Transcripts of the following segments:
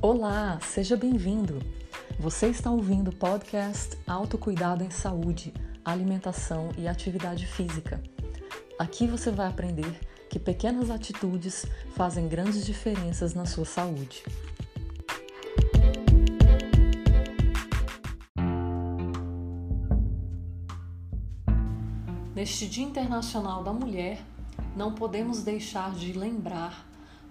Olá, seja bem-vindo. Você está ouvindo o podcast Autocuidado em Saúde, Alimentação e Atividade Física. Aqui você vai aprender que pequenas atitudes fazem grandes diferenças na sua saúde. Neste Dia Internacional da Mulher, não podemos deixar de lembrar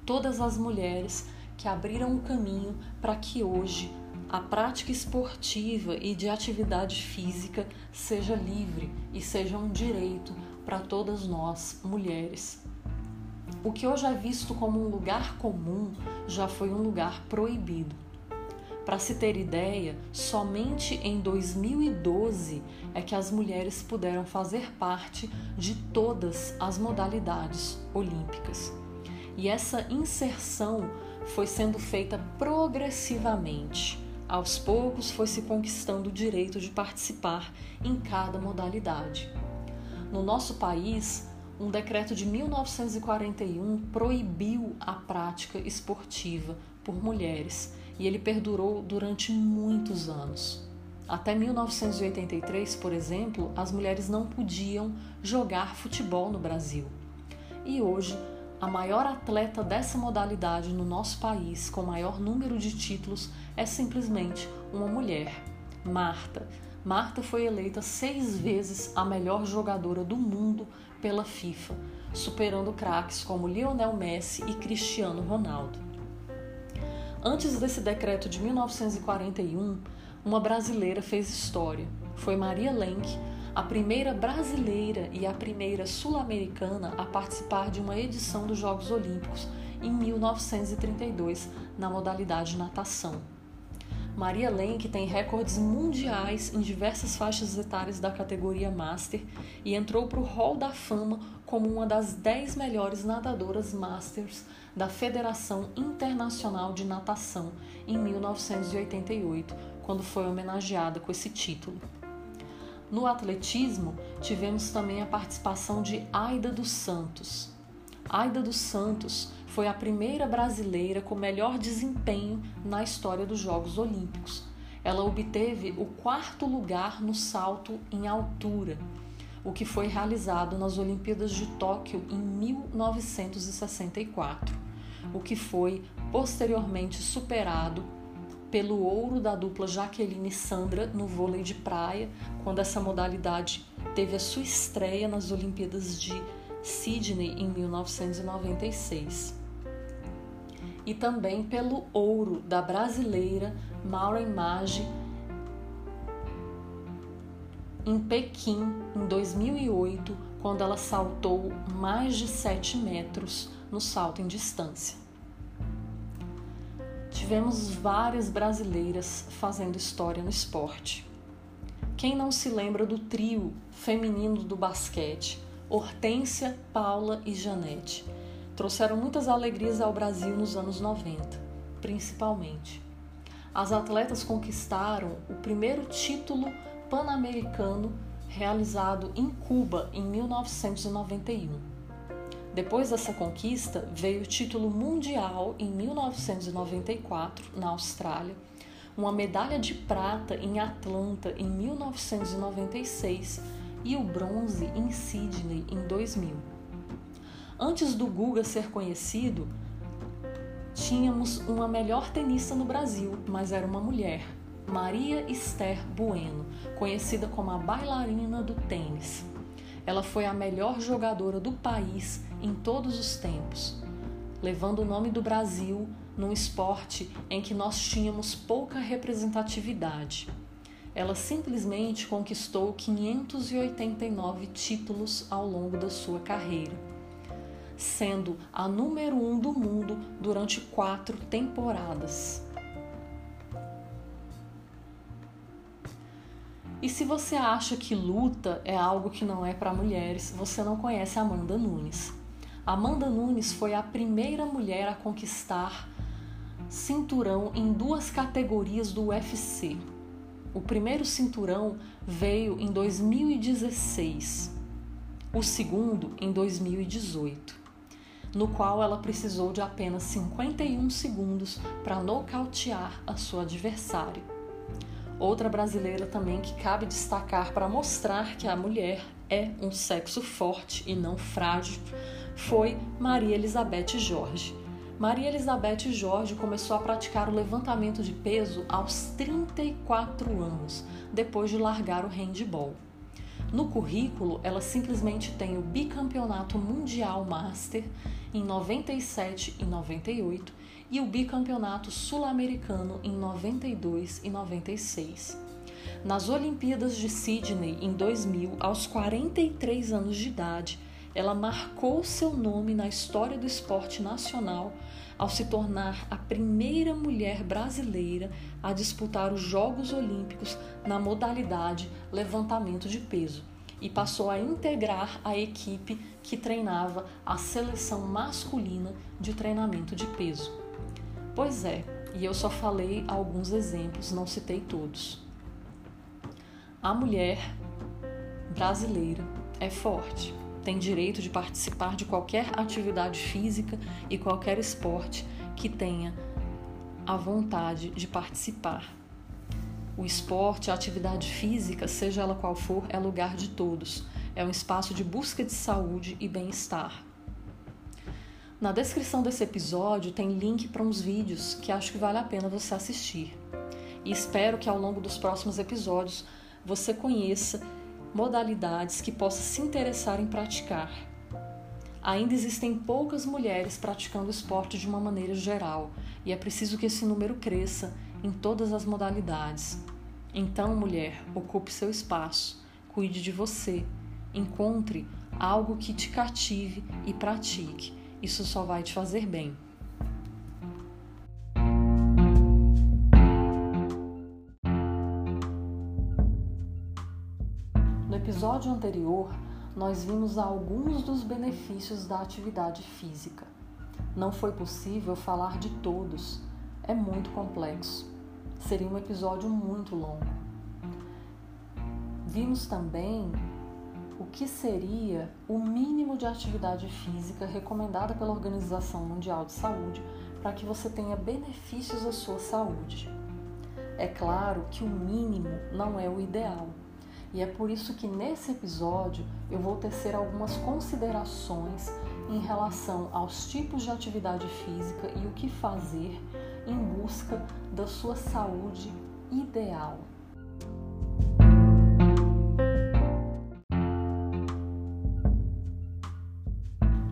todas as mulheres que abriram o caminho para que hoje a prática esportiva e de atividade física seja livre e seja um direito para todas nós, mulheres. O que hoje é visto como um lugar comum já foi um lugar proibido. Para se ter ideia, somente em 2012 é que as mulheres puderam fazer parte de todas as modalidades olímpicas. E essa inserção foi sendo feita progressivamente. Aos poucos foi se conquistando o direito de participar em cada modalidade. No nosso país, um decreto de 1941 proibiu a prática esportiva por mulheres e ele perdurou durante muitos anos. Até 1983, por exemplo, as mulheres não podiam jogar futebol no Brasil. E hoje, a maior atleta dessa modalidade no nosso país, com maior número de títulos, é simplesmente uma mulher, Marta. Marta foi eleita seis vezes a melhor jogadora do mundo pela FIFA, superando craques como Lionel Messi e Cristiano Ronaldo. Antes desse decreto de 1941, uma brasileira fez história. Foi Maria Lenk, a primeira brasileira e a primeira sul-americana a participar de uma edição dos Jogos Olímpicos em 1932 na modalidade natação. Maria Lenk tem recordes mundiais em diversas faixas etárias da categoria Master e entrou para o Hall da Fama como uma das 10 melhores nadadoras Masters da Federação Internacional de Natação em 1988, quando foi homenageada com esse título. No atletismo, tivemos também a participação de Aida dos Santos. Aida dos Santos foi a primeira brasileira com melhor desempenho na história dos Jogos Olímpicos. Ela obteve o quarto lugar no salto em altura, o que foi realizado nas Olimpíadas de Tóquio em 1964, o que foi posteriormente superado pelo ouro da dupla Jaqueline e Sandra no vôlei de praia, quando essa modalidade teve a sua estreia nas Olimpíadas de Sydney em 1996. E também pelo ouro da brasileira Maureen Maggi em Pequim em 2008, quando ela saltou mais de 7 metros no salto em distância tivemos várias brasileiras fazendo história no esporte. Quem não se lembra do trio feminino do basquete, Hortência, Paula e Janete? Trouxeram muitas alegrias ao Brasil nos anos 90, principalmente. As atletas conquistaram o primeiro título pan-americano realizado em Cuba em 1991 depois dessa conquista, veio o título mundial em 1994, na Austrália, uma medalha de prata em Atlanta em 1996 e o bronze em Sydney em 2000. Antes do Guga ser conhecido, tínhamos uma melhor tenista no Brasil, mas era uma mulher, Maria Esther Bueno, conhecida como a bailarina do tênis. Ela foi a melhor jogadora do país em todos os tempos, levando o nome do Brasil num esporte em que nós tínhamos pouca representatividade. Ela simplesmente conquistou 589 títulos ao longo da sua carreira, sendo a número um do mundo durante quatro temporadas. E se você acha que luta é algo que não é para mulheres, você não conhece Amanda Nunes. Amanda Nunes foi a primeira mulher a conquistar cinturão em duas categorias do UFC. O primeiro cinturão veio em 2016, o segundo em 2018. no qual ela precisou de apenas 51 segundos para nocautear a sua adversária. Outra brasileira também que cabe destacar para mostrar que a mulher é um sexo forte e não frágil foi Maria Elizabeth Jorge. Maria Elizabeth Jorge começou a praticar o levantamento de peso aos 34 anos, depois de largar o handball. No currículo, ela simplesmente tem o bicampeonato mundial master em 97 e 98 e o bicampeonato sul-americano em 92 e 96. Nas Olimpíadas de Sydney em 2000, aos 43 anos de idade, ela marcou seu nome na história do esporte nacional ao se tornar a primeira mulher brasileira a disputar os Jogos Olímpicos na modalidade levantamento de peso e passou a integrar a equipe que treinava a seleção masculina de treinamento de peso. Pois é, e eu só falei alguns exemplos, não citei todos. A mulher brasileira é forte, tem direito de participar de qualquer atividade física e qualquer esporte que tenha a vontade de participar. O esporte, a atividade física, seja ela qual for, é lugar de todos. É um espaço de busca de saúde e bem-estar. Na descrição desse episódio tem link para uns vídeos que acho que vale a pena você assistir. E espero que ao longo dos próximos episódios você conheça modalidades que possa se interessar em praticar. Ainda existem poucas mulheres praticando esporte de uma maneira geral e é preciso que esse número cresça em todas as modalidades. Então, mulher, ocupe seu espaço, cuide de você, encontre algo que te cative e pratique. Isso só vai te fazer bem. Episódio anterior, nós vimos alguns dos benefícios da atividade física. Não foi possível falar de todos, é muito complexo. Seria um episódio muito longo. Vimos também o que seria o mínimo de atividade física recomendada pela Organização Mundial de Saúde para que você tenha benefícios à sua saúde. É claro que o mínimo não é o ideal. E é por isso que nesse episódio eu vou tecer algumas considerações em relação aos tipos de atividade física e o que fazer em busca da sua saúde ideal.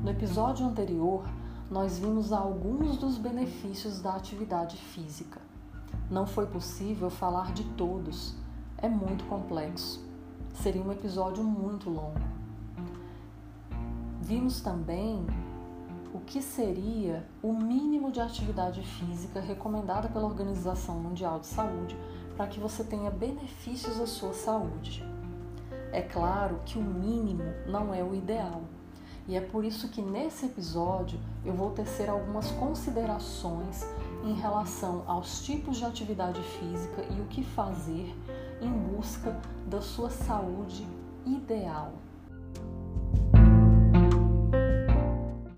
No episódio anterior, nós vimos alguns dos benefícios da atividade física. Não foi possível falar de todos, é muito complexo. Seria um episódio muito longo. Vimos também o que seria o mínimo de atividade física recomendada pela Organização Mundial de Saúde para que você tenha benefícios à sua saúde. É claro que o mínimo não é o ideal. E é por isso que nesse episódio eu vou tecer algumas considerações em relação aos tipos de atividade física e o que fazer em busca da sua saúde ideal.